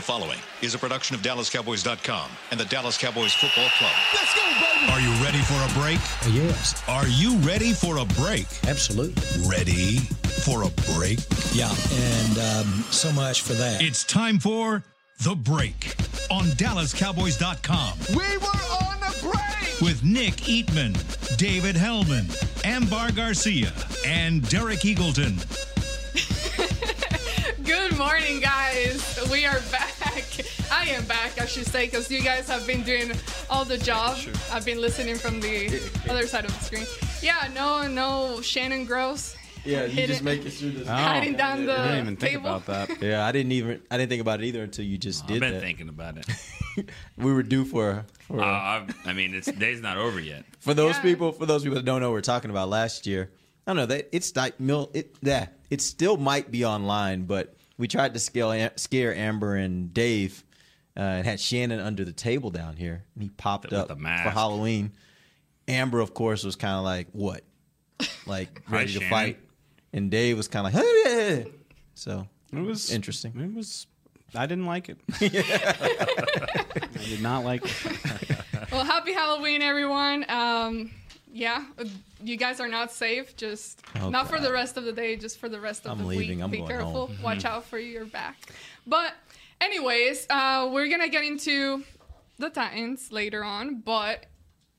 The following is a production of DallasCowboys.com and the Dallas Cowboys Football Club. Let's go, baby. Are you ready for a break? Yes, Are you ready for a break? absolutely. Ready for a break? Yeah, and um, so much for that. It's time for The Break on DallasCowboys.com We were on a break. with Nick Eatman, David Helman, Ambar Garcia, and Derek Eagleton. Good morning, guys. We are back. I am back, I should say, because you guys have been doing all the job. I've been listening from the other side of the screen. Yeah, no, no Shannon Gross. Yeah, you just it. make it through this. Hiding down the I didn't even think table. about that. Yeah, I didn't even I didn't think about it either until you just I've did been that. thinking about it. We were due for for Uh, I've, I mean, it's day's not over yet. for those Yeah. people for those people that don't know what we're talking about last year. I don't know that it's like mil it yeah it still might be online, but we tried to scale scare Amber and Dave uh, and had Shannon under the table down here, and he popped With up for. Halloween. Amber, of course, was kind of like what, like Hi, ready to Shannon. fight, and Dave was kind of like, hey, so It was Interesting. It was. I didn't like it. I did not like it. Well, happy Halloween, everyone. Um, yeah, you guys are not safe. Just Oh, not for the rest of the day, just for the rest of I'm the leaving. week. I'm Be careful. home. Watch out for your back. But, anyways, uh, we're gonna get into the Titans later on. But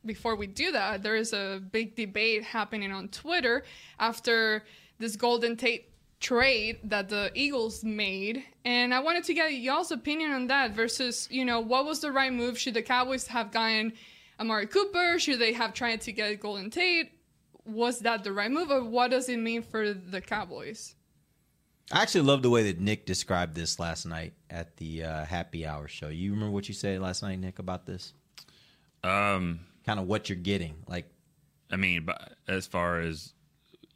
before we do that, there is a big debate happening on Twitter after this Golden Tate trade that the Eagles made. And I wanted to get y'all's opinion on that versus, you know, what was the right move? Should the Cowboys have gotten Amari Cooper? Should they have tried to get Golden Tate? Was that the right move, or what does it mean for the Cowboys? I actually love the way that Nick described this last night at the uh, happy hour show. You remember what you said last night, Nick, about this? Um, Kind of what you're getting. Like, I mean, as far as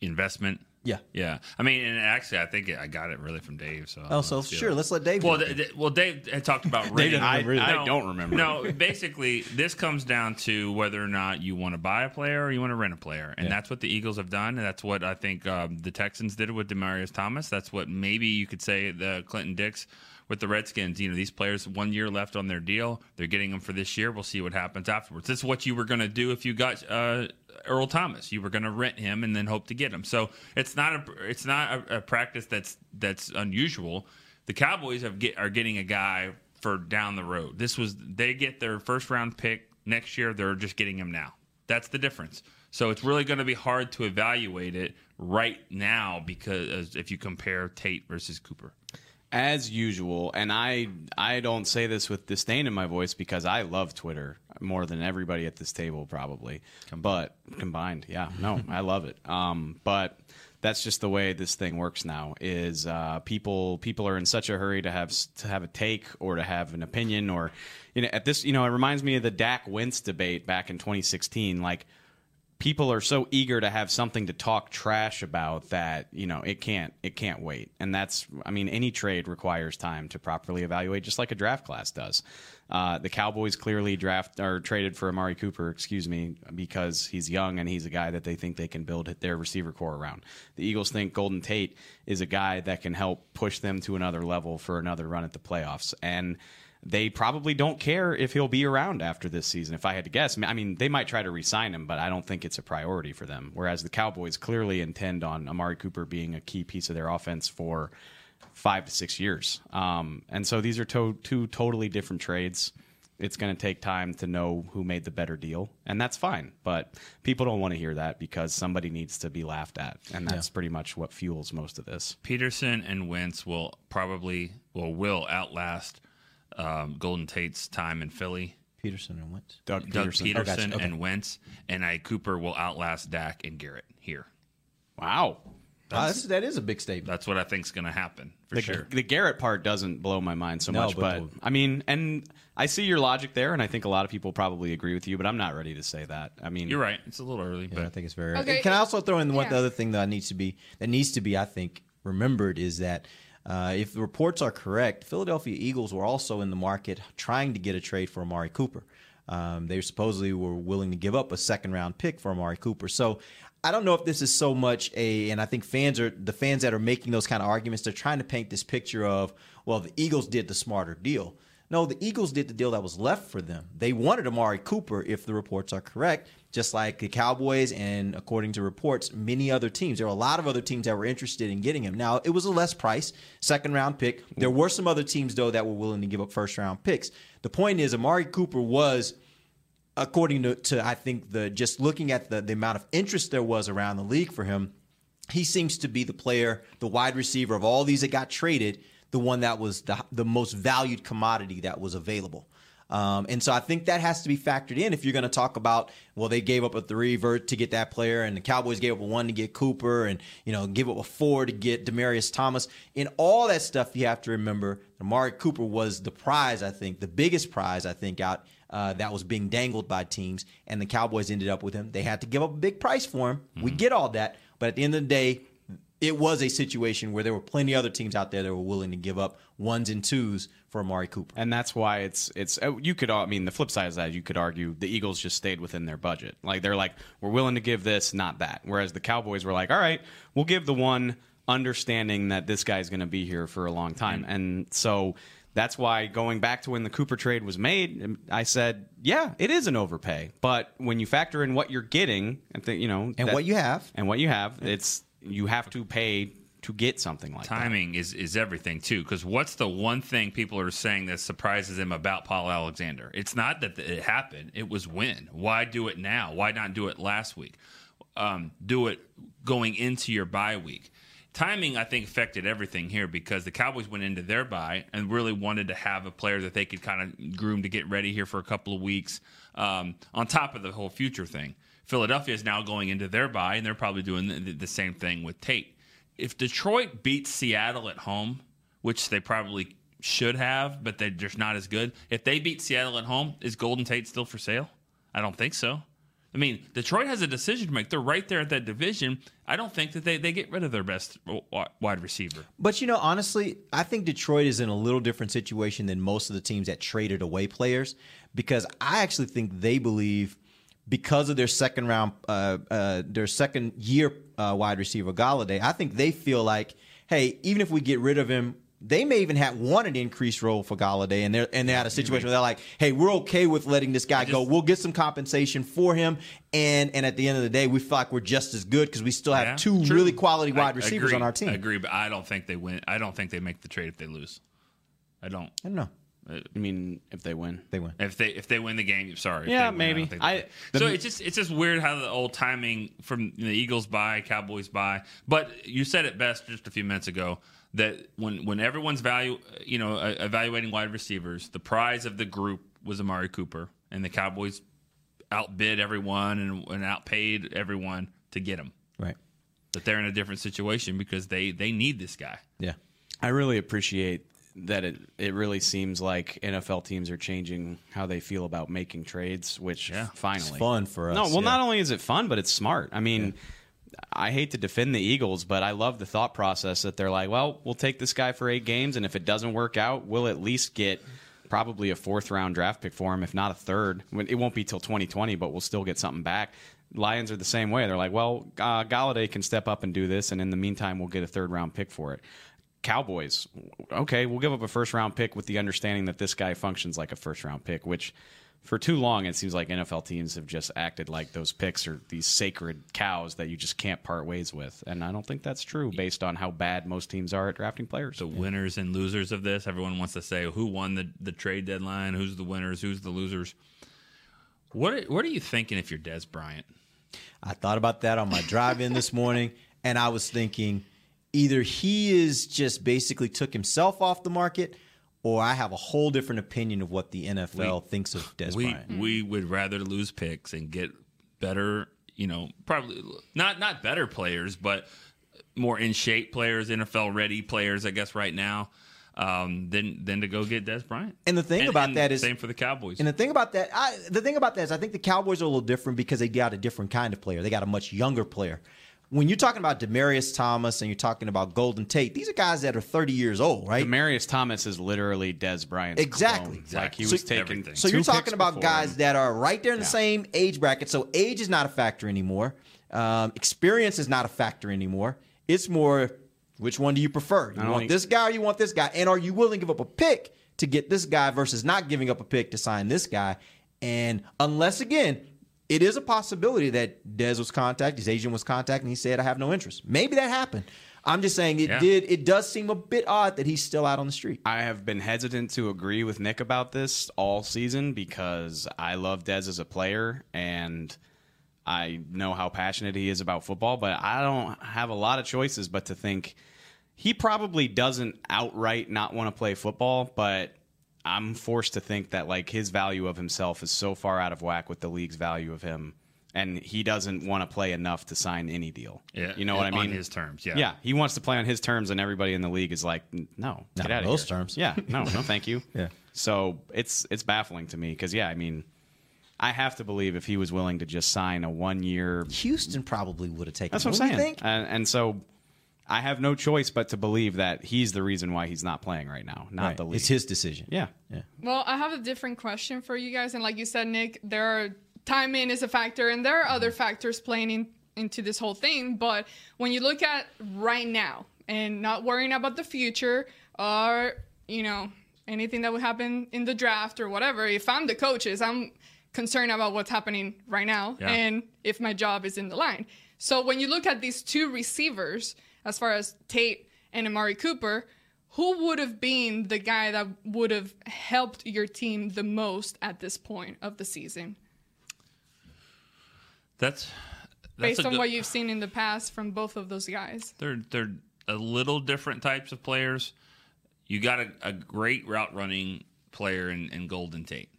investment, yeah. yeah. I mean, and actually, I think I got it really from Dave. So Oh, so sure, what- let's let Dave. Well, do th- th- well, Dave had talked about renting. I, I don't remember. No, basically, this comes down to whether or not you want to buy a player or you want to rent a player, and Yeah. that's what the Eagles have done. And that's what I think um, the Texans did with Demaryius Thomas. That's what maybe you could say the Clinton Dix with the Redskins. You know, these players one year left on their deal. They're getting them for this year. We'll see what happens afterwards. This is what you were going to do if you got. Uh, Earl Thomas, you were going to rent him and then hope to get him. So it's not a it's not a, a practice that's that's unusual. The Cowboys have get, are getting a guy for down the road. This was they get their first round pick next year. They're just getting him now. That's the difference. So it's really going to be hard to evaluate it right now because if you compare Tate versus Cooper. As usual, and I I don't say this with disdain in my voice because I love Twitter more than everybody at this table probably. But combined, yeah, no, I love it. Um, but that's just the way this thing works now. Is uh, people people are in such a hurry to have to have a take or to have an opinion or you know at this you know it reminds me of the Dak Wentz debate back in 2016. Like people are so eager to have something to talk trash about that you know it can't it can't wait. And that's i mean any trade requires time to properly evaluate just like a draft class does. Uh, the cowboys clearly draft or traded for amari cooper excuse me because he's young and he's a guy that they think they can build their receiver corps around. The eagles think golden tate is a guy that can help push them to another level for another run at the playoffs. And they probably don't care if he'll be around after this season. If I had to guess, I mean, they might try to re-sign him, but I don't think it's a priority for them. Whereas the Cowboys clearly intend on Amari Cooper being a key piece of their offense for five to six years. Um, and so these are to- two totally different trades. It's going to take time to know who made the better deal, and that's fine. But people don't want to hear that because somebody needs to be laughed at, and that's pretty much what fuels most of this. Pederson and Wentz will probably well will outlast um, Golden Tate's time in Philly. Pederson and Wentz. Doug Doug Pederson. Pederson, Oh, gotcha. Okay. and Wentz, and I Cooper will outlast Dak and Garrett here. Wow. Wow, that's, that is a big statement. That's what I think is going to happen for the, sure. the Garrett part doesn't blow my mind so No, much, but but, I mean, and I see your logic there, and I think a lot of people probably agree with you, but I'm not ready to say that. I mean, You're right. It's a little early, Yeah, I think it's very. Okay. Can I also throw in one Yeah. other thing that needs to be that needs to be I think remembered is that uh, if the reports are correct, Philadelphia Eagles were also in the market trying to get a trade for Amari Cooper. Um, they supposedly were willing to give up a second round pick for Amari Cooper. So I don't know if this is so much a, and I think fans are the fans that are making those kind of arguments. They're trying to paint this picture of, well, the Eagles did the smarter deal. No, the Eagles did the deal that was left for them. They wanted Amari Cooper, if the reports are correct, just like the Cowboys and according to reports, many other teams. There were a lot of other teams that were interested in getting him. Now, it was a less price, second round pick. There were some other teams, though, that were willing to give up first round picks. The point is, Amari Cooper was according to, to I think the just looking at the, the amount of interest there was around the league for him, he seems to be the player, the wide receiver of all these that got traded, the one that was the, the most valued commodity that was available. Um, and so I think that has to be factored in if you're going to talk about well they gave up a three vert to get that player and the Cowboys gave up a one to get Cooper and you know give up a four to get Demaryius Thomas in all that stuff you have to remember Amari Cooper was the prize I think the biggest prize I think out uh, that was being dangled by teams, and the Cowboys ended up with him. They had to give up a big price for him. We get all that, but at the end of the day, it was a situation where there were plenty of other teams out there that were willing to give up ones and twos for Amari Cooper. and that's why it's it's uh, you could I mean the flip side is that you could argue the Eagles just stayed within their budget. Like they're like we're willing to give this, not that. Whereas the Cowboys were like, all right, we'll give the one, understanding that this guy's going to be here for a long time, and so. That's why going back to when the Cooper trade was made, I said, yeah, it is an overpay. But when you factor in what you're getting, think you know, And what you have. and what you have, it's you have to pay to get something like that. Timing is, is everything too. Because what's the one thing people are saying that surprises them about Paul Alexander? It's not that it happened; it was when. Why do it now? Why not do it last week? Um, do it going into your bye week. Timing, I think, affected everything here because the Cowboys went into their bye and really wanted to have a player that they could kind of groom to get ready here for a couple of weeks. Um, on top of the whole future thing, Philadelphia is now going into their bye and they're probably doing the, the same thing with Tate if Detroit beats Seattle at home, which they probably should have, but they're just not as good. If they beat Seattle at home, is Golden Tate still for sale? I don't think so. I mean, Detroit has a decision to make. They're right there at that division. I don't think that they, they get rid of their best wide receiver. But you know, honestly, I think Detroit is in a little different situation than most of the teams that traded away players because I actually think they believe because of their second round, uh, uh, their second year uh, wide receiver Golladay. I think they feel like, hey, even if we get rid of him. They may even have want an increased role for Golladay, and they're and they're at a situation where they're like, "Hey, we're okay with letting this guy go. We'll get some compensation for him, and and at the end of the day, we feel like we're just as good because we still have Yeah, two true. really quality I wide receivers agree. on our team." I agree, but I don't think they win. I don't think they make the trade if they lose. I don't. I don't know. I mean, if they win, They win. If they if they win the game, sorry. Yeah, win, maybe. don't I- they- so it's just it's just weird how the old timing from the Eagles bye, Cowboys bye. But you said it best just a few minutes ago that when when everyone's value you know uh, evaluating wide receivers, the prize of the group was Amari Cooper, and the Cowboys outbid everyone and, and outpaid everyone to get him. Right. But they're in a different situation because they they need this guy. Yeah. I really appreciate that it it really seems like NFL teams are changing how they feel about making trades, which Yeah. finally It's fun for us, No, well, yeah. not only is it fun, but it's smart. I mean. I hate to defend the Eagles, but I love the thought process that they're like, well, we'll take this guy for eight games, and if it doesn't work out, we'll at least get probably a fourth round draft pick for him, if not a third. It won't be till 2020, but we'll still get something back. Lions are the same way. They're like, well, uh, Golladay can step up and do this, and in the meantime, we'll get a third round pick for it. Cowboys, okay, we'll give up a first round pick with the understanding that this guy functions like a first round pick, which for too long it seems like NFL teams have just acted like those picks are these sacred cows that you just can't part ways with. And I don't think that's true based on how bad most teams are at drafting players. the winners and losers of this. Everyone wants to say who won the, the trade deadline, who's the winners, who's the losers. What are, what are you thinking if you're Dez Bryant? I thought about that on my drive in this morning, and I was thinking either he is just basically took himself off the market, or I have a whole different opinion of what the NFL thinks of Dez We Bryant. we would rather lose picks and get better, you know, probably not not better players, but more in shape players, NFL ready players, I guess right now, um, than than to go get Dez Bryant. And the thing about that is- same for the Cowboys. And the thing about that, I, the thing about that is, I think the Cowboys are a little different because they got a different kind of player. They got a much younger player. When you're talking about Demaryius Thomas and you're talking about Golden Tate, these are guys that are 30 years old, right? Demaryius Thomas is literally Dez Bryant's Exactly. clone. Like he So- was taking. Everything. So you're talking about guys him. that are right there in the Yeah. same age bracket. So age is not a factor anymore. Um, experience is not a factor anymore. It's more which one do you prefer? You want this guy or you want this guy? And are you willing to give up a pick to get this guy versus not giving up a pick to sign this guy? And unless again, it is a possibility that Dez was contacted, his agent was contacted, and he said, "I have no interest." Maybe that happened. I'm just saying it Yeah. did. It does seem a bit odd that he's still out on the street. I have been hesitant to agree with Nick about this all season because I love Dez as a player and I know how passionate he is about football, but I don't have a lot of choices but to think he probably doesn't outright not want to play football, but I'm forced to think that like his value of himself is so far out of whack with the league's value of him and he doesn't want to play enough to sign any deal. Yeah, You know what I on mean? his terms, yeah. Yeah, he wants to play on his terms, and everybody in the league is like, "No, Not get on out of here. those here." terms. Yeah, no, no, thank you. Yeah. So it's it's baffling to me because yeah, I mean, I have to believe if he was willing to just sign a one year, Houston probably would have taken. that's him. what I'm saying. think? And, and so I have no choice but to believe that he's the reason why he's not playing right now, not Right. the league. It's his decision. yeah. Yeah. Well, I have a different question for you guys. And like you said, Nick, there are timing is a factor and there are other mm-hmm. factors playing in, into this whole thing. But when you look at right now and not worrying about the future or, you know, anything that would happen in the draft or whatever, if I'm the coaches, I'm concerned about what's happening right now Yeah. and if my job is in the line. So when you look at these two receivers, as far as Tate and Amari Cooper, who would have been the guy that would have helped your team the most at this point of the season? That's, that's Based on good- what you've seen in the past from both of those guys. they're they're a little different types of players. You got a, a great route running player in, in Golden Tate.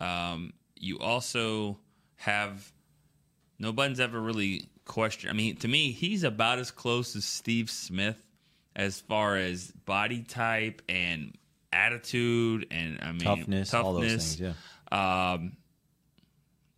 Um, you also have nobody's ever really questioned. I mean, to me, he's about as close as Steve Smith as far as body type and attitude and I mean Toughness, all those toughness. things, yeah. Um,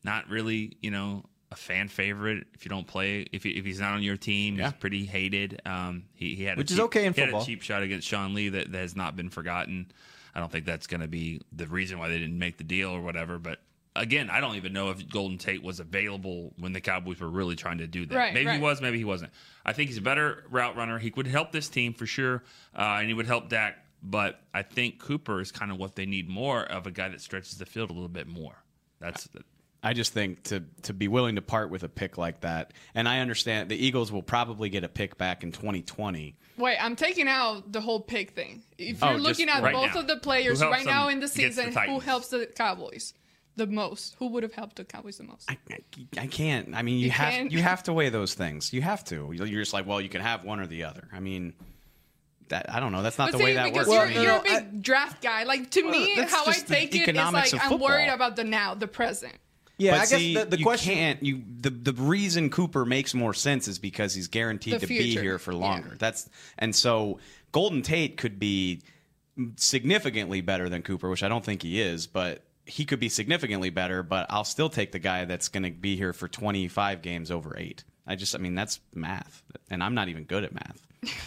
not really, you know, a fan favorite. If you don't play, if, he, if he's not on your team, Yeah. he's pretty hated. Um, he, he had a Which is cheap- okay in he had football. a cheap shot against Sean Lee that, that has not been forgotten. I don't think that's going to be the reason why they didn't make the deal or whatever. But again, I don't even know if Golden Tate was available when the Cowboys were really trying to do that. Right, maybe right. he was, maybe he wasn't. I think he's a better route runner. He would help this team for sure, uh, and he would help Dak. But I think Cooper is kind of what they need more of a guy that stretches the field a little bit more. That's I just think to to be willing to part with a pick like that, and I understand the Eagles will probably get a pick back in 2020. Wait, I'm taking out the whole pick thing. If Oh, you're just looking at right both now. of the players right now in the against the season, who helps the Cowboys the most? Who would have helped the Cowboys the most? I, I, I can't. I mean, you, You have can't? you have to weigh those things. You have to. You're just like, well, you can have one or the other. I mean, that I don't know. That's not But the see, way that works. you're, I mean, you're no, a big I- draft guy. Like to me, how I take it is like I'm worried about the now, the present. Yeah, but I guess the, the you question. can't. You the the reason Cooper makes more sense is because he's guaranteed The to be here for longer. Yeah. That's and so Golden Tate could be significantly better than Cooper, which I don't think he is, but he could be significantly better. But I'll still take the guy that's going to be here for 25 games over eight. I just, I mean, that's math, and I'm not even good at math.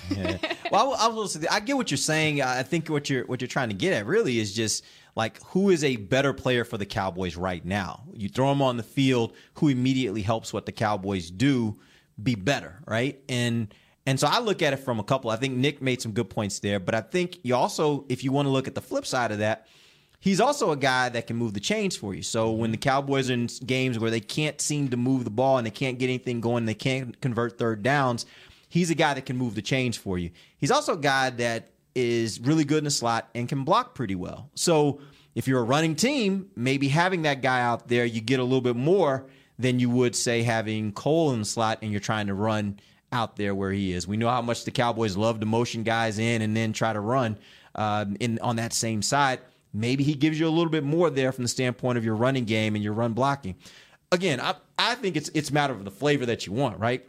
Yeah. Well, I, will- I, will say- I get what you're saying. I think what you're what you're trying to get at really is just like who is a better player for the Cowboys right now. You throw him on the field, who immediately helps what the Cowboys do be better, right? And and so I look at it from a couple. I think Nick made some good points there, but I think you also, if you want to look at the flip side of that, he's also a guy that can move the chains for you. So when the Cowboys are in games where they can't seem to move the ball and they can't get anything going, they can't convert third downs, he's a guy that can move the chains for you. He's also a guy that is really good in the slot and can block pretty well. So if you're a running team, maybe having that guy out there, you get a little bit more than you would say having Cole in the slot and you're trying to run out there where he is. We know how much the Cowboys love to motion guys in and then try to run um, in on that same side. Maybe he gives you a little bit more there from the standpoint of your running game and your run blocking. Again, I, I think it's it's a matter of the flavor that you want, right?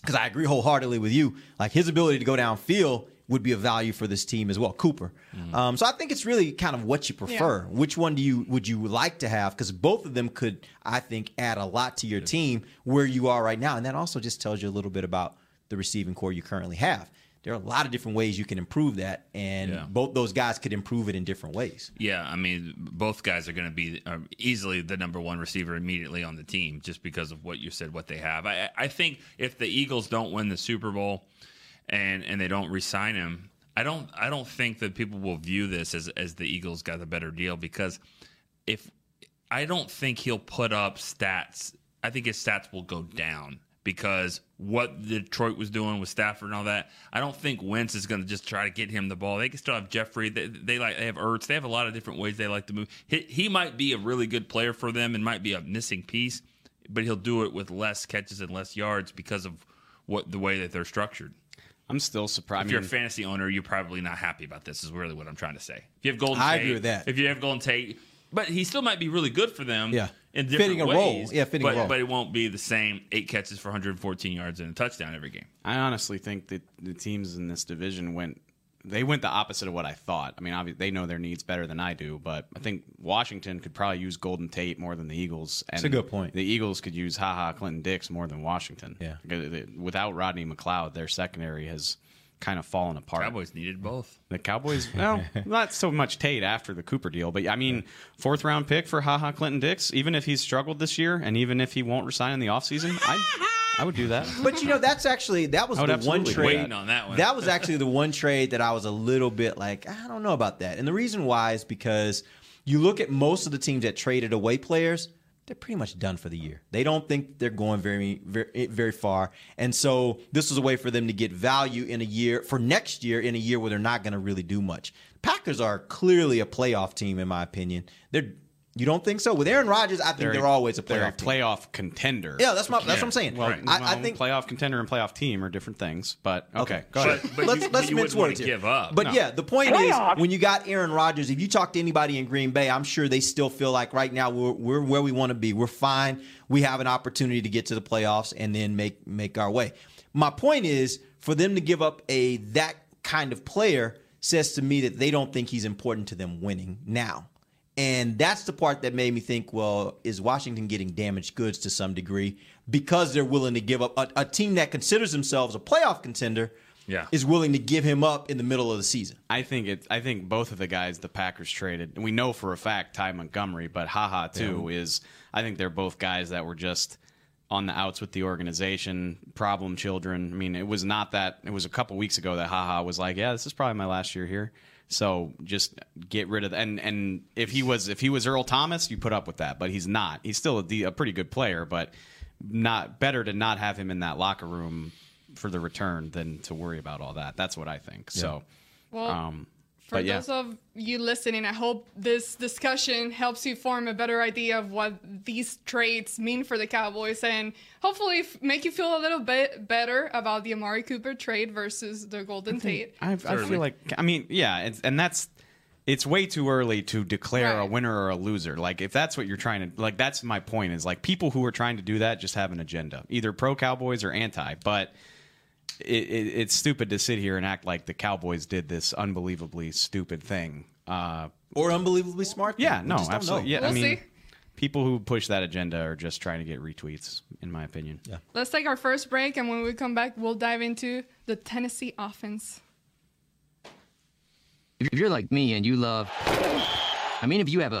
Because I agree wholeheartedly with you. Like his ability to go downfield would be a value for this team as well. Cooper. Um, so I think it's really kind of what you prefer. Which one do you would you like to have? Because both of them could, I think, add a lot to your team where you are right now, and that also just tells you a little bit about the receiving corps you currently have. There are a lot of different ways you can improve that, and Yeah. both those guys could improve it in different ways. Yeah, I mean, both guys are going to be easily the number one receiver immediately on the team just because of what you said, what they have. I, I think if the Eagles don't win the Super Bowl and and they don't re-sign him, I don't I don't think that people will view this as as the Eagles got the better deal because if I don't think he'll put up stats. I think his stats will go down because what Detroit was doing with Stafford and all that. I don't think Wentz is going to just try to get him the ball. They can still have Jeffery. They, they like they have Ertz. They have a lot of different ways they like to move. He, he might be a really good player for them and might be a missing piece, but he'll do it with less catches and less yards because of what the way that they're structured. I'm still surprised. If you're a fantasy owner, you're probably not happy about this. Is really what I'm trying to say. If you have Golden I Tate, agree with that. If you have Golden Tate, but he still might be really good for them. Yeah. in different Fitting a role. ways. Yeah, fitting a but, role. But it won't be the same eight catches for 114 yards and a touchdown every game. I honestly think that the teams in this division went they went the opposite of what I thought. I mean, obviously they know their needs better than I do, but I think Washington could probably use Golden Tate more than the Eagles. And a good point. The Eagles could use Haha Clinton Dix more than Washington. Yeah. Uh, without Rodney McLeod, their secondary has kind of fallen apart. Cowboys needed both. The Cowboys, well, not so much Tate after the Cooper deal, but I mean, fourth round pick for Haha Clinton Dix, even if he's struggled this year and even if he won't resign in the offseason, I I would do that. But you know, that's actually that was the one trade. Waiting on that one. That was actually the one trade that I was a little bit like, I don't know about that. And the reason why is because you look at most of the teams that traded away players, they're pretty much done for the year. They don't think they're going very, very, very far. And so this is a way for them to get value in a year for next year in a year where they're not going to really do much. Packers are clearly a playoff team, in my opinion. They're you don't think so? With Aaron Rodgers, I think they're, always a they're playoff team. contender. Yeah, that's my that's what I'm saying. Well, I, I think playoff contender and playoff team are different things, but okay, go ahead. but let's you- let's but you mince words here. give up. But No. yeah, the point is when you got Aaron Rodgers, if you talk to anybody in Green Bay, I'm sure they still feel like right now we're we're where we want to be. We're fine. We have an opportunity to get to the playoffs and then make make our way. My point is for them to give up a that kind of player says to me that they don't think he's important to them winning now. And that's the part that made me think, well, is Washington getting damaged goods to some degree because they're willing to give up a, a team that considers themselves a playoff contender Yeah. is willing to give him up in the middle of the season. I think it. I think both of the guys the Packers traded, and we know for a fact Ty Montgomery, but haha too is. I think they're both guys that were just on the outs with the organization, problem children. I mean, it was not that. It was a couple weeks ago that haha was like, "Yeah, this is probably my last year here." So just get rid of that. and and if he was if he was Earl Thomas, you put up with that, but he's not. He's still a, a pretty good player, but not better to not have him in that locker room for the return than to worry about all that. That's what I think. So. Well, Um, for yeah. those of you listening, I hope this discussion helps you form a better idea of what these trades mean for the Cowboys and hopefully f- make you feel a little bit better about the Amari Cooper trade versus the Golden Tate. I, I feel like I mean, yeah, it's, and that's it's way too early to declare a winner or a loser. Like if that's what you're trying to like, that's my point. Is like people who are trying to do that just have an agenda, either pro Cowboys or anti. But it, it, it's stupid to sit here and act like the Cowboys did this unbelievably stupid thing. Uh, Or unbelievably smart. thing. yeah, We no, absolutely. Yeah, I We'll mean, see. people who push that agenda are just trying to get retweets, in my opinion. Yeah. Let's take our first break, and when we come back, we'll dive into the Tennessee offense. If you're like me and you love, I mean, if you have a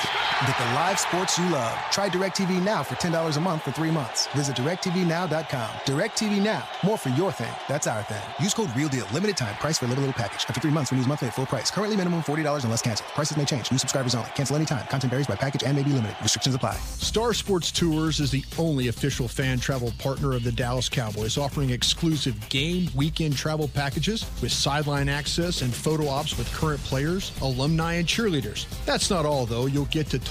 Get the live sports you love. Try DirecTV Now for $10 a month for three months. Visit DirecTVNow.com. DirecTV Now. More for your thing. That's our thing. Use code REALDEAL. Limited time. Price for a little, little package. After three months, renews monthly at full price. Currently minimum $40 unless canceled. Prices may change. New subscribers only. Cancel anytime. Content varies by package and may be limited. Restrictions apply. Star Sports Tours is the only official fan travel partner of the Dallas Cowboys, offering exclusive game weekend travel packages with sideline access and photo ops with current players, alumni, and cheerleaders. That's not all, though. You'll get to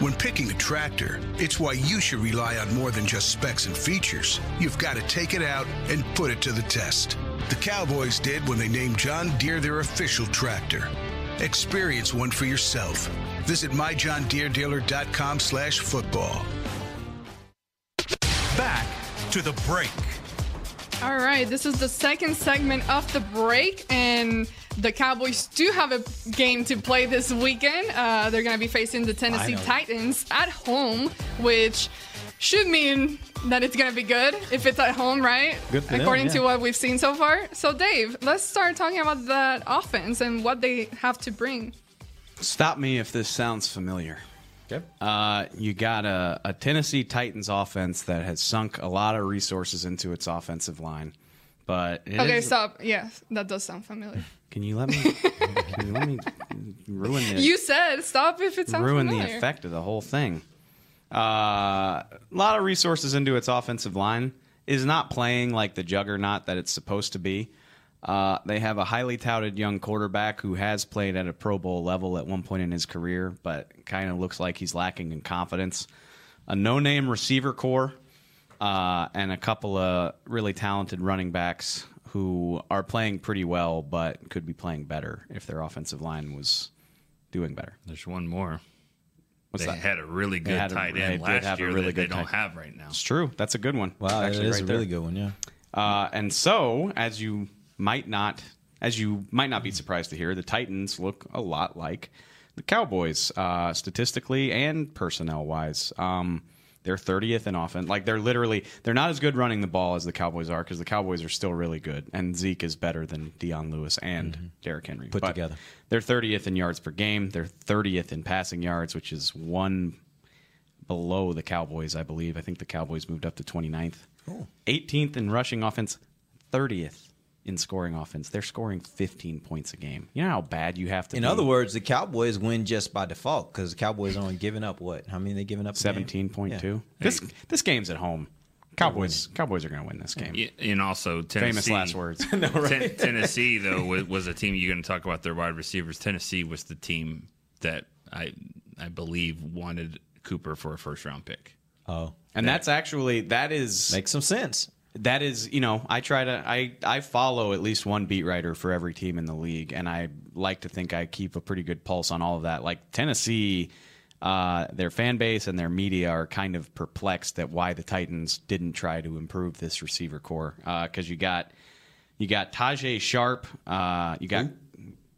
When picking a tractor, it's why you should rely on more than just specs and features. You've got to take it out and put it to the test. The Cowboys did when they named John Deere their official tractor. Experience one for yourself. Visit myjohndeeredealer.com slash football. Back to the break. All right, this is the second segment of the break, and the Cowboys do have a game to play this weekend. Uh, they're going to be facing the Tennessee Titans at home, which should mean that it's going to be good if it's at home, right? Good for them, According to what we've seen so far. So, Dave, let's start talking about that offense and what they have to bring. Stop me if this sounds familiar. Okay. Uh, you got a, a Tennessee Titans offense that has sunk a lot of resources into its offensive line, but okay, is- stop. Yes, that does sound familiar. Can you let me? can you let me ruin the You said stop if it sounds ruin familiar. the effect of the whole thing? Uh, a lot of resources into its offensive line is not playing like the juggernaut that it's supposed to be. Uh, they have a highly touted young quarterback who has played at a Pro Bowl level at one point in his career, but kind of looks like he's lacking in confidence. A no-name receiver corps, uh, and a couple of really talented running backs who are playing pretty well, but could be playing better if their offensive line was doing better. There's one more. What's they that? had a really good had a- tight they end last have a year really that they good don't tight- have right now. It's true. That's a good one. Wow, It's that actually is right a there. really good one, yeah. Uh, and so, as you might not, as you might not be surprised to hear, the Titans look a lot like the Cowboys, uh, statistically and personnel wise. Um, they're 30th in offense. Like they're literally, they're not as good running the ball as the Cowboys are because the Cowboys are still really good, and Zeke is better than Dion Lewis and Derrick Henry Mm-hmm. Put But together. They're 30th in yards per game. They're 30th in passing yards, which is one below the Cowboys, I believe. I think the Cowboys moved up to 29th. 18th in rushing offense, 30th in scoring offense. They're scoring 15 points a game. You know how bad you have to In be? other words, the Cowboys win just by default because the Cowboys are only giving up what? How many they giving up? 17.2. Yeah. This this game's at home. Cowboys Cowboys are going to win this game. Yeah, and also Tennessee. Famous last words. Ten- Tennessee though was, was a team you're going to talk about their wide receivers. Tennessee was the team that I I believe wanted Cooper for a first round pick. Oh, And that's actually that is makes some sense. That is, you know, I try to I I follow at least one beat writer for every team in the league, and I like to think I keep a pretty good pulse on all of that. Like Tennessee, uh, their fan base and their media are kind of perplexed at why the Titans didn't try to improve this receiver corps because you got you got Tajaé Sharpe, uh, you got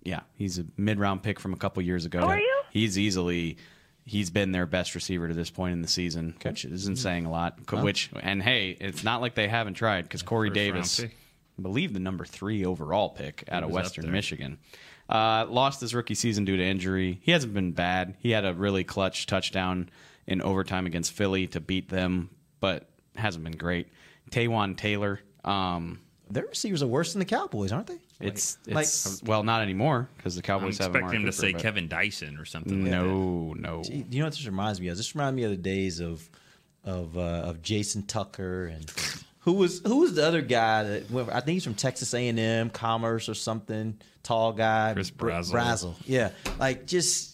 yeah, he's a mid round pick from a couple years ago. are you? He's easily he's been their best receiver to this point in the season, which isn't saying a lot. Co- Well. Which and hey, it's not like they haven't tried because Corey First Davis. I believe the number three overall pick out of Western. Michigan, uh, lost his rookie season due to injury. He hasn't been bad. He had a really clutch touchdown in overtime against Philly to beat them, but hasn't been great. Taywan Taylor. Um, Their receivers are worse than the Cowboys, aren't they? It's, Like- it's well, not anymore because the I'm Cowboys have expecting Amari him to say but- Kevin Dyson or something. like No, no. Gee, you know what this reminds me of? This reminds me of the days of of uh, of Jason Tucker and who was who was the other guy that went, I think he's from Texas A and M Commerce or something. Tall guy, Chris Brazzell. Brazzell. Yeah, like just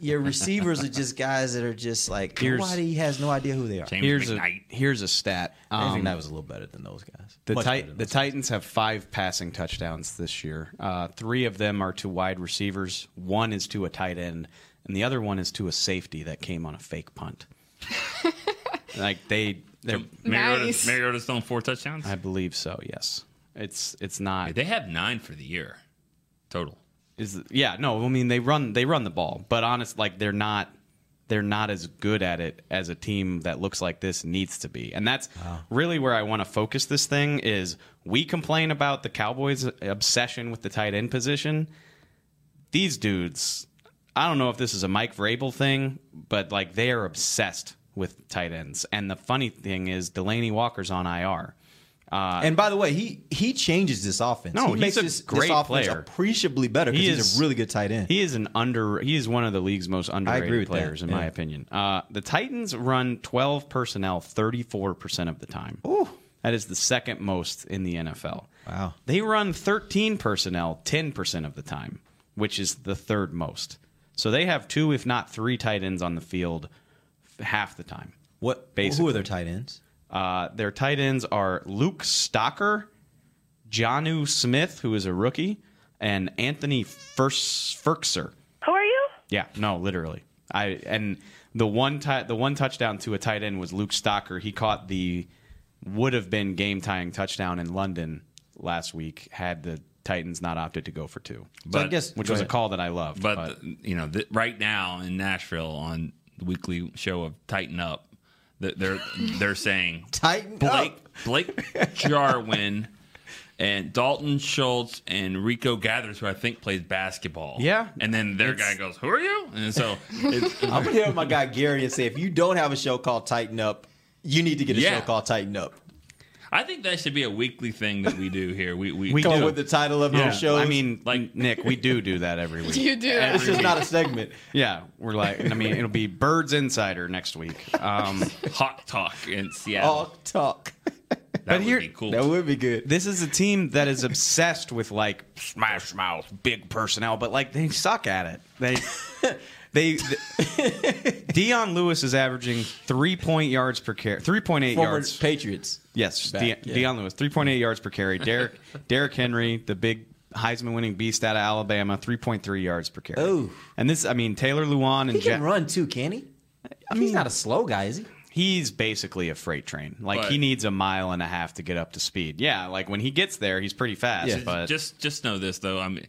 your receivers are just guys that are just like Here's- nobody has no idea who they are. James Here's a here's a stat. I think Um, that was a little better than those guys. The, Much Tit- the those Titans have five passing touchdowns this year. Uh, three of them are to wide receivers. One is to a tight end, and the other one is to a safety that came on a fake punt. like they They're- Mariota's, Mariota's throwing four touchdowns. I believe so. Yes, it's it's not. They have nine for the year total. Is yeah no. I mean they run they run the ball, but honest like they're not they're not as good at it as a team that looks like this needs to be, and that's really where I want to focus this thing. Is we complain about the Cowboys' obsession with the tight end position. These dudes, I don't know if this is a Mike Vrabel thing, but like they are obsessed with tight ends. And the funny thing is, Delanie Walker's on IR. Uh, and by the way, he he changes this offense. No, he makes this, great this offense player. appreciably better because He he's a really good tight end. He is an under. He is one of the league's most underrated with that, players, in my opinion. Uh, the Titans run twelve personnel thirty four percent of the time. Ooh. That is the second most in the NFL. Wow. They run thirteen personnel ten percent of the time, which is the third most. So they have two, if not three, tight ends on the field half the time. What? Basically. Who are their tight ends? Uh, their tight ends are Luke Stocker, Jonnu Smith, who is a rookie, and Anthony Furs- Firkser. Who are you? Yeah, no, literally. I and the one ti- the one touchdown to a tight end was Luke Stocker. He caught the would have been game tying touchdown in London last week had the Titans not opted to go for two. But- I guess- which go was a call that I loved. But, you know, th- right now in Nashville on the weekly show of Tighten Up, th- they're they're saying Tighten Blake Blake Jarwin and Dalton Schultz and Rico Gathers, who I think plays basketball. Yeah. and then their guy goes, "Who are you?" And so it's, I'm gonna hit up my guy Gary and say if you don't have a show called Tighten Up, you need to get a Yeah. show called Tighten Up. I think that should be a weekly thing that we do here. We we, We Come do. with the title of our show. I mean, like Nick, we do do that every week. You do. It's just not a segment. Yeah, we're like, I mean, it'll be Birds Insider next week. Um, Hawk Talk in Seattle. Hawk Talk. That would be cool. That would be good. This is a team that is obsessed with like smash mouth, big personnel, but like they suck at it. They they Dion Lewis is averaging three point yards per carry, three point eight Former yards. Patriots. Yes, Back, De- yeah. Dion Lewis, three point eight yards per carry. Derrick Derrick Henry, the big Heisman winning beast out of Alabama, three point three yards per carry. Oh. and this, I mean, Taylor Lewan and He can run too, can he? I mean, he's not a slow guy, is he? He's basically a freight train. Like he needs a mile and a half to get up to speed. Yeah, like when he gets there, he's pretty fast. Just- but just just know this though. I mean,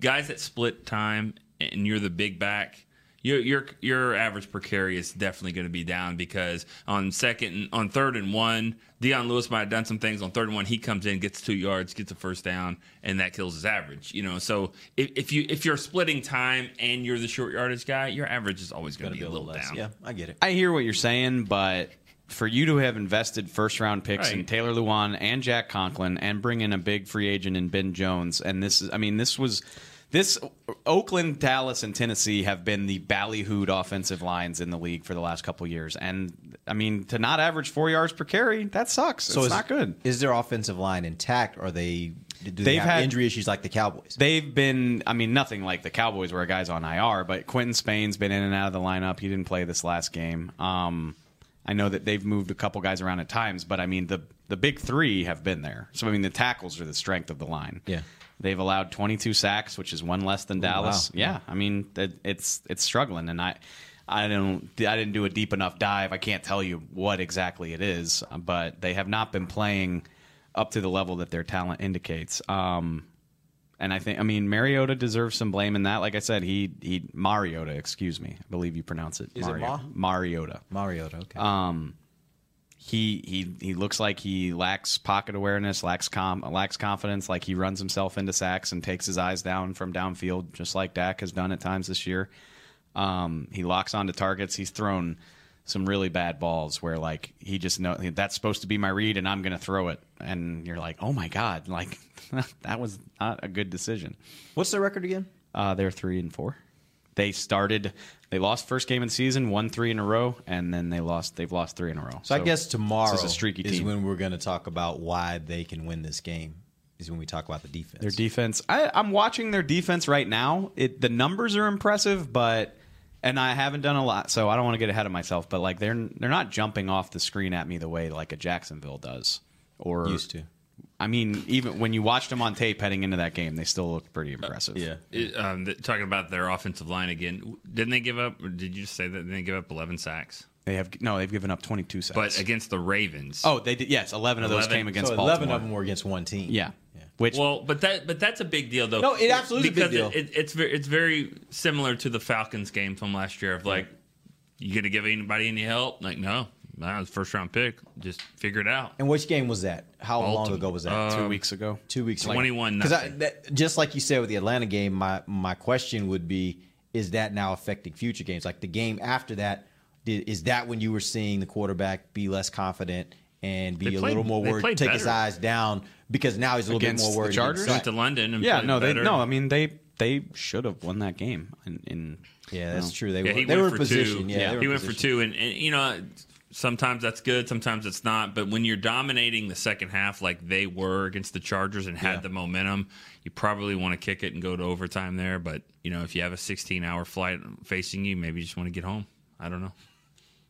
guys that split time and you're the big back. Your your your average per carry is definitely going to be down because on second and on third and one, Dion Lewis might have done some things. On third and one, he comes in, gets two yards, gets a first down, and that kills his average. You know, so if, if you if you're splitting time and you're the short yardage guy, your average is always going to be a little, down. Yeah, I get it. I hear what you're saying, but for you to have invested first round picks in Taylor Lewan and Jack Conklin and bring in a big free agent in Ben Jones, and this is, I mean, this was. This Oakland, Dallas, and Tennessee have been the ballyhooed offensive lines in the league for the last couple years, and I mean to not average four yards per carry, that sucks. So it's is, not good. Is their offensive line intact? Or are they do they They've have had- injury issues like the Cowboys? They've been, I mean, nothing like the Cowboys where a guy's on IR, but Quentin Spain's been in and out of the lineup. He didn't play this last game. Um, I know that they've moved a couple guys around at times, but I mean, the the big three have been there. So I mean, the tackles are the strength of the line. Yeah. They've allowed 22 sacks, which is one less than Dallas. wow. Yeah, I mean, it, it's it's struggling, and I. I don't. I didn't do a deep enough dive. I can't tell you what exactly it is, but they have not been playing up to the level that their talent indicates. Um, and I think, I mean, Mariota deserves some blame in that. Like I said, he he Mariota, excuse me, I believe you pronounce it. Is it Mario- Ma? Mariota. Mariota. Okay. Um, he he he looks like he lacks pocket awareness, lacks com lacks confidence. Like he runs himself into sacks and takes his eyes down from downfield, just like Dak has done at times this year. Um, he locks onto targets. He's thrown some really bad balls where like he just know that's supposed to be my read and I'm going to throw it, and you're like, oh my god, like that was not a good decision. What's their record again? Uh, they're three and four. They started. They lost first game of the season, won three in a row, and then they lost. They've lost three in a row. So, I guess tomorrow is a streaky is team. when we're going to talk about why they can win this game. Is when we talk about the defense. Their defense. I, I'm watching their defense right now. It the numbers are impressive, but and I haven't done a lot, so I don't want to get ahead of myself. But like they're they're not jumping off the screen at me the way like a Jacksonville does, or Used to. I mean, even when you watched them on tape heading into that game, they still looked pretty impressive. yeah. It, um, th- talking about their offensive line again, didn't they give up? Or did you just say that they give up 11 sacks? They have no. They've given up 22 sacks. but against the Ravens. oh, they did. Yes, 11 of those 11. came against so Baltimore. 11 of them were against one team. Yeah. Which well, but that but that's a big deal though. No, it absolutely is a big because deal. It, it, it's very it's very similar to the Falcons game from last year. Of like, you gonna give anybody any help? Like, no, that was first round pick. Just figure it out. And which game was that? How long ago was that? Uh, two weeks ago. Two weeks ago. 21 Because just like you said with the Atlanta game, my my question would be: Is that now affecting future games? Like the game after that, did, is that when you were seeing the quarterback be less confident and be They a played- little more worried, played take his eyes down because now he's a little Against bit more worried. Chargers? Went to London and Yeah, played no, they no. I mean, they they should have won that game. In, in Yeah, that's you know. true. They Yeah, were he they were for in position. two. Yeah, they he in went for two, and, and you know sometimes that's good, sometimes it's not. But when you're dominating the second half like they were against the Chargers and had Yeah. the momentum, you probably want to kick it and go to overtime there. But you know if you have a 16 hour flight facing you, maybe you just want to get home. I don't know.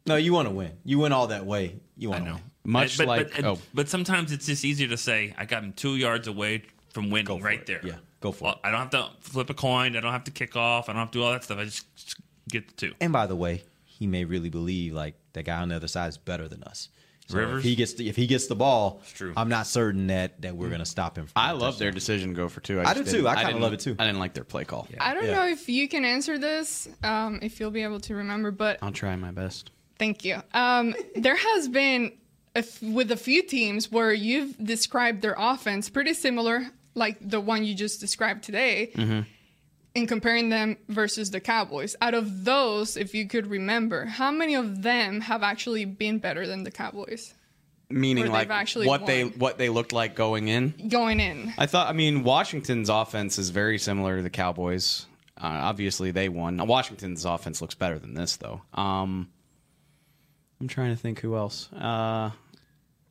No, you want to win. You win all that way. You want to know. win. Much but, like- but, oh. but sometimes it's just easier to say I got him two yards away from winning right it. there. Yeah, go for Well, it. I don't have to flip a coin. I don't have to kick off. I don't have to do all that stuff. I just, just get the two. And by the way, he may really believe like that guy on the other side is better than us. So Rivers? If he gets the, if he gets the ball, true. I'm not certain that that we're going to stop him. From I a love their decision to go for two. I just do too. I kinda love it too. I didn't like their play call. I don't Yeah. know if you can answer this, um, if you'll be able to remember, but I'll try my best. Thank you. Um, there has been a f- with a few teams where you've described their offense pretty similar, like the one you just described today, in comparing them versus the Cowboys. Out of those, if you could remember, how many of them have actually been better than the Cowboys Meaning like actually what they what they looked like going in. going in? I thought. I mean, Washington's offense is very similar to the Cowboys. Uh, obviously, they won. Washington's offense looks better than this, though. Um, I'm trying to think who else. Uh,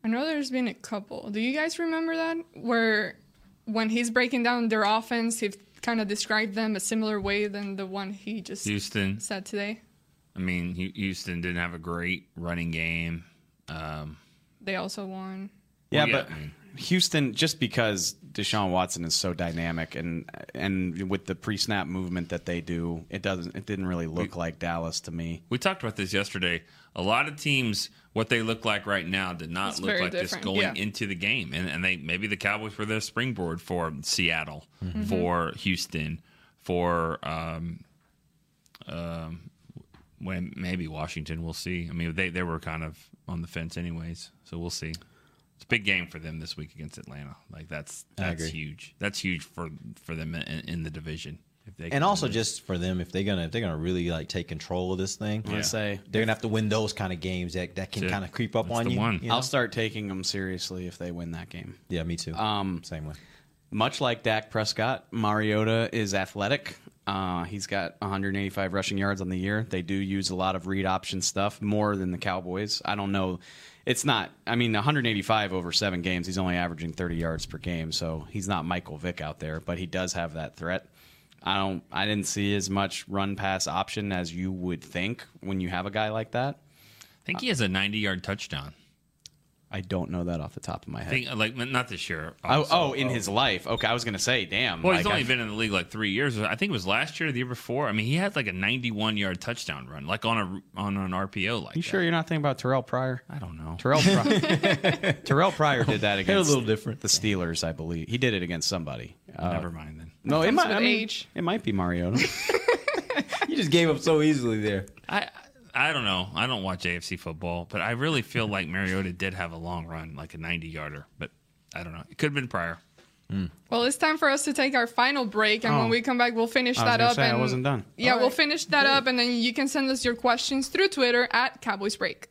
I know there's been a couple. Do you guys remember that? Where when he's breaking down their offense, he kind of described them a similar way than the one he just Houston. said today. I mean, Houston didn't have a great running game. Um, They also won. yeah, Well, yeah, but I mean- Houston, just because Deshaun Watson is so dynamic and and with the pre-snap movement that they do, it doesn't. It didn't really look like Dallas to me. we talked about this yesterday. A lot of teams, what they look like right now, did not It's look very like this going yeah. into the game. And, and they maybe the Cowboys were the springboard for Seattle, Mm-hmm. for Houston, for um, um, when maybe Washington. We'll see. I mean, they they were kind of on the fence anyways, so we'll see. It's a big game for them this week against Atlanta. Like that's that's huge. That's huge for for them in, in the division. If they And also win. just for them, if they're gonna if they're gonna really like take control of this thing, I say they're gonna have to win those kind of games that, that can kind of creep up That's on the you. one. you know? I'll start taking them seriously if they win that game. yeah, me too. Um, Same way. much like Dak Prescott, Mariota is athletic. Uh, he's got 185 rushing yards on the year. They do use a lot of read option stuff more than the Cowboys. I don't know. It's not. I mean, 185 over seven games. He's only averaging 30 yards per game, so he's not Michael Vick out there. But he does have that threat. I don't. I didn't see as much run pass option as you would think when you have a guy like that. I think he has a 90 yard touchdown. I don't know that off the top of my head. think like not this year. oh, oh, in his life. Okay, I was gonna say, damn. Well, he's like, only I- been in the league like three years. I think it was last year, or the year before. I mean, he had like a 91 yard touchdown run, like on a on an RPO. Like You sure you're not thinking about Terrelle Pryor? I don't know. Terrelle Pryor, Terrelle Pryor did that They're a little different. the Steelers, I believe. He did it against somebody. Uh, Never mind then. No, it might. I mean, age. it might be Mariota. You just gave up so easily there. I I don't know. I don't watch AFC football, but I really feel like Mariota did have a long run, like a 90 yarder. But I don't know. It could have been Pryor. Well, it's time for us to take our final break, and Oh. when we come back, we'll finish I that gonna up. say, I wasn't done. Yeah, All we'll finish that up, and then you can send us your questions through Twitter at Cowboys Break.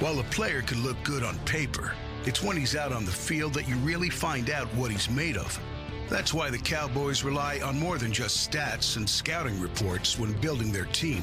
While a player can look good on paper, it's when he's out on the field that you really find out what he's made of. That's why the Cowboys rely on more than just stats and scouting reports when building their team.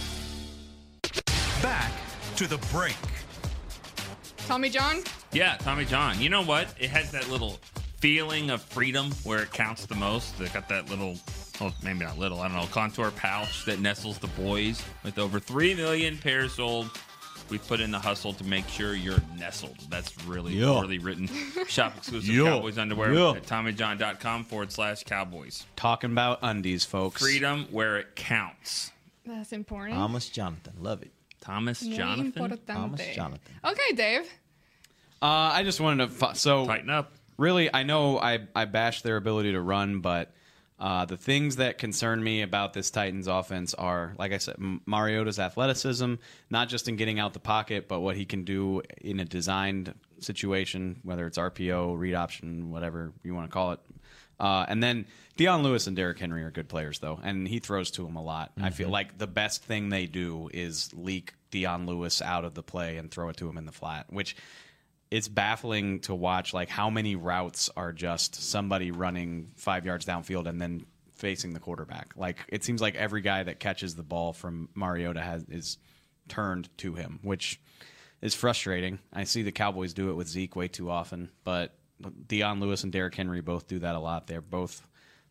Back to the break. Tommy John? Yeah, Tommy John. You know what? It has that little feeling of freedom where it counts the most. They got that little, well, maybe not little, I don't know, contour pouch that nestles the boys with over 3 million pairs sold. We put in the hustle to make sure you're nestled. That's really Yeah. poorly written. Shop exclusive Yeah. Cowboys underwear Yeah. at TommyJohn.com forward slash Cowboys. Talking about undies, folks. Freedom where it counts. That's important. Thomas Jonathan. Love it. Thomas Muy Jonathan. importante. Thomas Jonathan. Okay, Dave. Uh, I just wanted to fu- so tighten up. Really, I know I I bash their ability to run, but uh, the things that concern me about this Titans offense are, like I said, Mariota's athleticism, not just in getting out the pocket, but what he can do in a designed situation, whether it's RPO, read option, whatever you want to call it. Uh, and then Dion Lewis and Derrick Henry are good players, though, and he throws to him a lot. I feel Mhm. like the best thing they do is leak Dion Lewis out of the play and throw it to him in the flat, which it's baffling to watch like how many routes are just somebody running five yards downfield and then facing the quarterback. Like it seems like every guy that catches the ball from Mariota has is turned to him, which is frustrating. I see the Cowboys do it with Zeke way too often, but Dion Lewis and Derrick Henry both do that a lot. They're both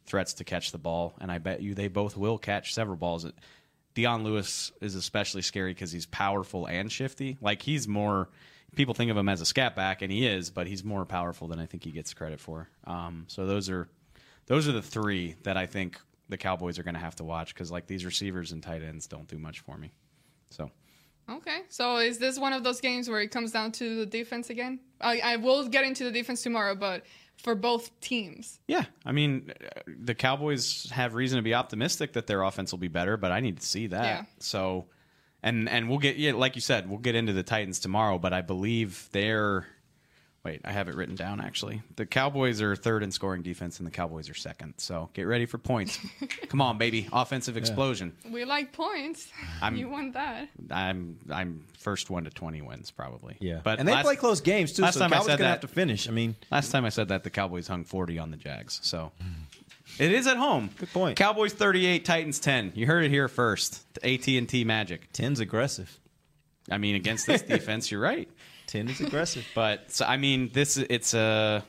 threats to catch the ball, and I bet you they both will catch several balls. Dion Lewis is especially scary because he's powerful and shifty. Like he's more people think of him as a scat back, and he is, but he's more powerful than I think he gets credit for. Um, so those are those are the three that I think the Cowboys are going to have to watch because like these receivers and tight ends don't do much for me. So Okay, so is this one of those games where it comes down to the defense again? I, I will get into the defense tomorrow, but for both teams. yeah, I mean the Cowboys have reason to be optimistic that their offense will be better, but I need to see that. Yeah. So. And and we'll get yeah, like you said, we'll get into the Titans tomorrow, but I believe they're Wait, I have it written down actually. The Cowboys are third in scoring defense and the Cowboys are second. So get ready for points. Come on, baby. Offensive explosion. We like points. I'm- you want that? I'm I'm first one to twenty wins probably. Yeah. But And they last- play close games, too, Last so the time I Cowboys said gonna that, have to finish. I mean, last time I said that the Cowboys hung forty on the Jags. So hmm. it is at home. Good point. Cowboys thirty eight, Titans ten. You heard it here first. AT and T Magic. 10's aggressive. I mean, against this defense, you're right. 10 is aggressive. But so, I mean, this it's a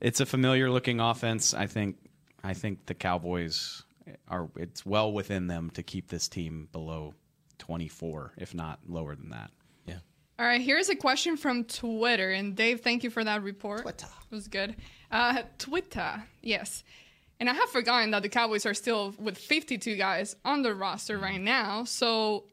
it's a familiar looking offense. I think I think the Cowboys are it's well within them to keep this team below 24, if not lower than that. Yeah. All right, here's a question from Twitter. And Dave, thank you for that report. Twitter. It was good. Uh, Twitter, yes. And I have forgotten that the Cowboys are still with 52 guys on the roster right now. So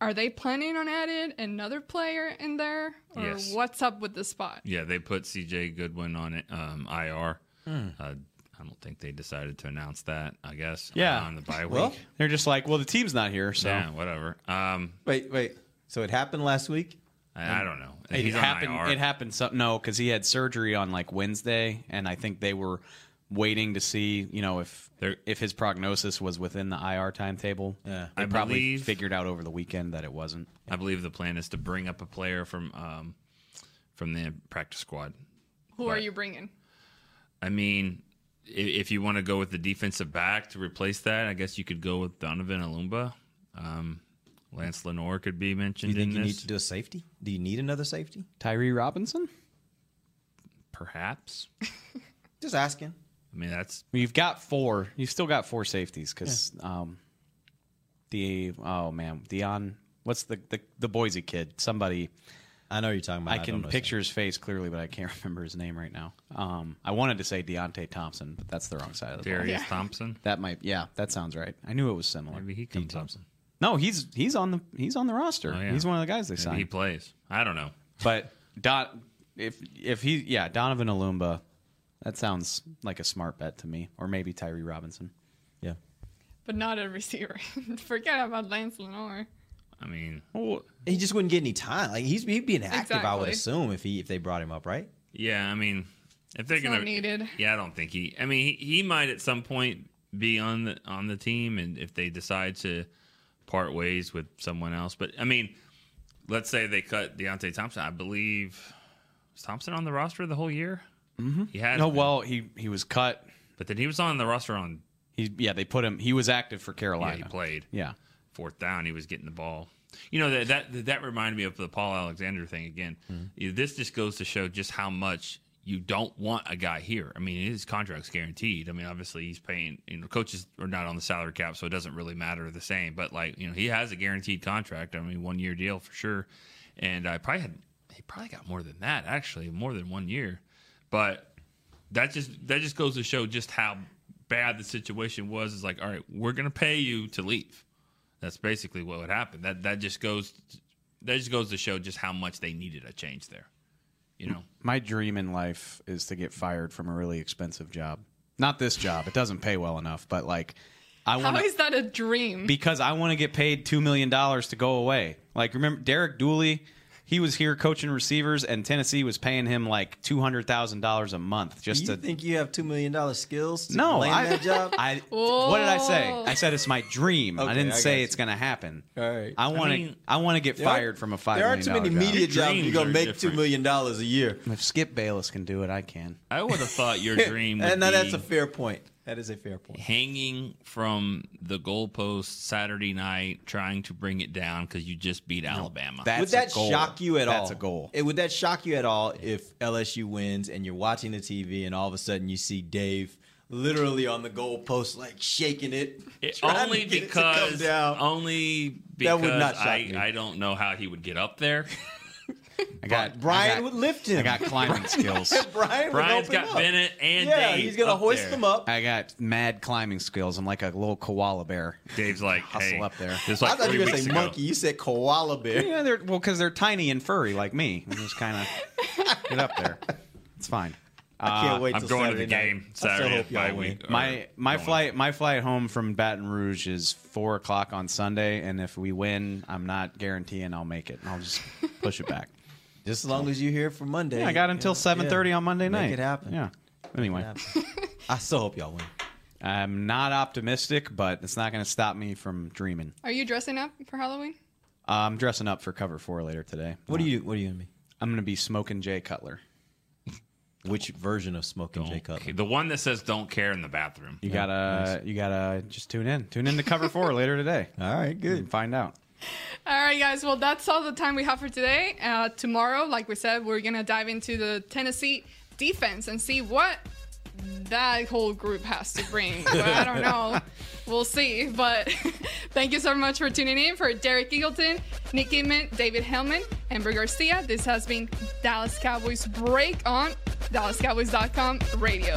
are they planning on adding another player in there, or Yes. what's up with the spot? Yeah, they put CJ Goodwin on it, um, IR. Hmm. Uh, I don't think they decided to announce that. I guess. Yeah. on the bye week. Well, they're just like, well, the team's not here, so yeah, whatever. Um, wait, wait. So it happened last week? I, I don't know. It He's on happened. IR. It happened. Some, no, because he had surgery on like Wednesday, and I think they were waiting to see, you know, if if his prognosis was within the IR timetable. Yeah, they I probably believe- figured out over the weekend that it wasn't. I believe the plan is to bring up a player from um, from the practice squad. Who are you bringing? I mean, i- if you want to go with the defensive back to replace that, I guess you could go with Donovan Olumba. Um, Lance Lenoir could be Do you mentioned think in you need to do a safety? Do you need another safety? Tyree Robinson, perhaps. Just asking. I mean, that's You've got four. You've still got four safeties because um, the oh man, Dion. What's the, the the Boise kid? Somebody. I know you're talking about. I I can don't know his picture his face clearly, but I can't remember his name right now. Um, I wanted to say Deonte Thompson, but that's the wrong side of the ball. Darian Thompson. That might, yeah, that sounds right. I knew it was similar. Maybe he comes up. No, he's he's on the he's on the roster. Oh, yeah. He's one of the guys they Maybe signed. he plays. I don't know. But Don, if if he yeah Donovan Olumba, that sounds like a smart bet to me. Or maybe Tyree Robinson. Yeah. But not a receiver. Forget about Lance Lenoir. I mean, he just wouldn't get any time. Like he's he'd be inactive. I would assume if he if they brought him up, right? Yeah, I mean, if they're It's gonna not needed. yeah, I don't think he. I mean, he, he might at some point be on the on the team, and if they decide to part ways with someone else, but I mean, let's say they cut Deonte Thompson. I believe was Thompson on the roster the whole year. Mm-hmm. He had no. Well, he he was cut, but then he was on the roster on. He yeah, they put him. He was active for Yeah, Carolina. he played. Yeah. fourth down, he was getting the ball. You know that that that reminded me of the Paul Alexander thing again. You- This just goes to show just how much you don't want a guy here. I mean, his contract's guaranteed. I mean, obviously he's paying. You know, coaches are not on the salary cap, so it doesn't really matter the same. But like, you know, he has a guaranteed contract. I mean, one year deal for sure. And I probably had he probably got more than that actually, more than one year. But that just that just goes to show just how bad the situation was. Is like, all right, we're gonna pay you to leave. That's basically what would happen. That that just goes that just goes to show just how much they needed a change there. You know, My dream in life is to get fired from a really expensive job. Not this job; it doesn't pay well enough. But like, I How want is that a dream? because I want to get paid two million dollars to go away. Like, remember Derek Dooley? He was here coaching receivers, and Tennessee was paying him like two hundred thousand dollars a month just to. you to. think you have two million dollar skills? To no, land I, that job. I what did I say? I said it's my dream. I didn't I say it's going to happen. All right. I want to. mean, I want to get There are- fired from a five There aren't too many job. media jobs Dreams you're gonna make two different. million dollars a year. If Skip Bayless can do it, I can. I would have thought your dream would and now that's a fair point. That is a fair point. hanging from the goalpost Saturday night, trying to bring it down because you just beat Alabama. That's would that shock you at all? That's a goal. It, would that shock you at all if LSU wins and you're watching the TV and all of a sudden you see Dave literally on the goalpost, like shaking it? It- only to get it to come because down? only because That would not shock I, me. I don't know how he would get up there. I got Brian I got, would lift him. I got climbing skills. Brian would Brian's open got up. Bennett and yeah, Dave he's gonna up hoist there. them up. I got mad climbing skills. I'm like a little koala bear. Dave's like, Hustle hey, up there. This I like thought three you were gonna say ago. monkey. You said koala bear. Yeah, they're well because they're tiny and furry like me. I'm just kind of get up there. It's fine. I can't uh, wait. I'm till going to the night. game I Saturday hope y'all bye win. week. My my going. flight my flight home from Baton Rouge is four o'clock on Sunday, and if we win, I'm not guaranteeing I'll make it. I'll just push it back. Just as long as you're here for Monday. Yeah, I got until Yeah. seven thirty on Monday night. Make night. it happen. Yeah. Anyway, I still hope y'all win. I'm not optimistic, but it's not going to stop me from dreaming. Are you dressing up for Halloween? I'm dressing up for cover four later today. What are you? What are you gonna be? I'm going to be smoking Jay Cutler. Which version of smoking Jay Cutler? The one that says "Don't care" in the bathroom. You gotta, you gotta just tune in. Tune in to cover four later today. All right, good. And find out. All right, guys. Well, that's all the time we have for today. Uh, tomorrow, like we said, we're gonna dive into the Tennessee defense and see what that whole group has to bring. Well, I don't know. We'll see. But thank you so much for tuning in. For Derek Eagleton, Nick Eatman, David Helman, Amber Garcia, this has been Dallas Cowboys Break on DallasCowboys.com radio.